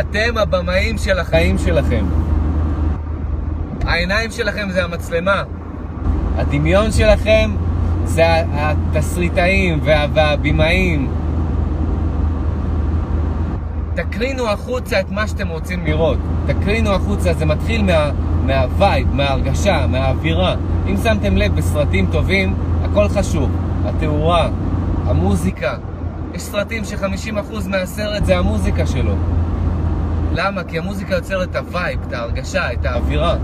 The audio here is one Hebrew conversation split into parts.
אתם הבמאים של החיים שלכם. העיניים שלכם זה המצלמה. הדמיון שלכם זה התסריטאים וה, והבימאים. תקרינו החוצה את מה שאתם רוצים לראות. תקרינו החוצה, זה מתחיל מה, מהווייב, מההרגשה, מהאווירה. אם שמתם לב בסרטים טובים, הכל חשוב. התאורה, המוזיקה. יש סרטים ש-50% מהסרט זה המוזיקה שלו. למה? כי המוזיקה יוצרת את ה vibe, את ההרגשה, את האווירה.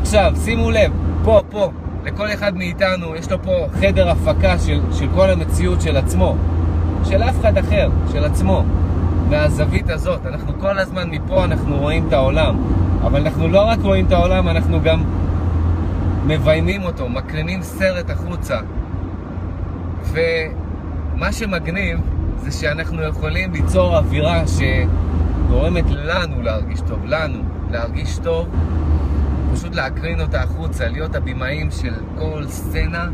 עכשיו, שימו לב, פה, פה, לכל אחד מאיתנו יש לו פה חדר הפקה של, של כל המציאות של עצמו. של אף אחד אחר, של עצמו. מהזווית הזאת. אנחנו כל הזמן מפה אנחנו רואים את העולם. אבל אנחנו לא רק רואים את העולם, אנחנו גם מביימים אותו, מקרינים סרט החוצה. ומה שמגניב זה שאנחנו יכולים ליצור אווירה שגורמת לנו להרגיש טוב, לנו להרגיש טוב, פשוט להקרין אותה החוצה, להיות הבימאים של כל סצנה,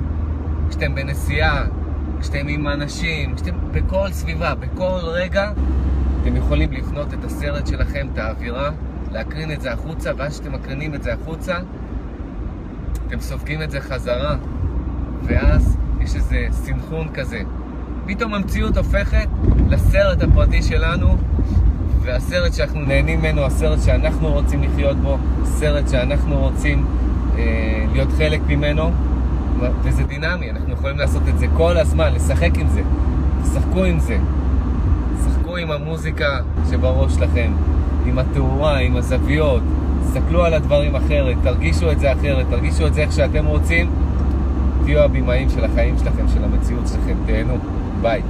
כשאתם בנסיעה, כשאתם עם אנשים, כשאתם בכל סביבה, בכל רגע, אתם יכולים לבנות את הסרט שלכם, את האווירה, להקרין את זה החוצה, ואז כשאתם מקרינים את זה החוצה, אתם סופגים את זה חזרה, ואז יש איזה סנכרון כזה. פתאום המציאות הופכת לסרט הפרטי שלנו, והסרט שאנחנו נהנים ממנו, הסרט שאנחנו רוצים לחיות בו, סרט שאנחנו רוצים אה, להיות חלק ממנו, וזה דינמי, אנחנו יכולים לעשות את זה כל הזמן, לשחק עם זה, תשחקו עם זה, תשחקו עם המוזיקה שבראש שלכם, עם התאורה, עם הזוויות, תסתכלו על הדברים אחרת, תרגישו את זה אחרת, תרגישו את זה איך שאתם רוצים, תהיו הבימאים של החיים שלכם, של המציאות שלכם, תהנו, ביי.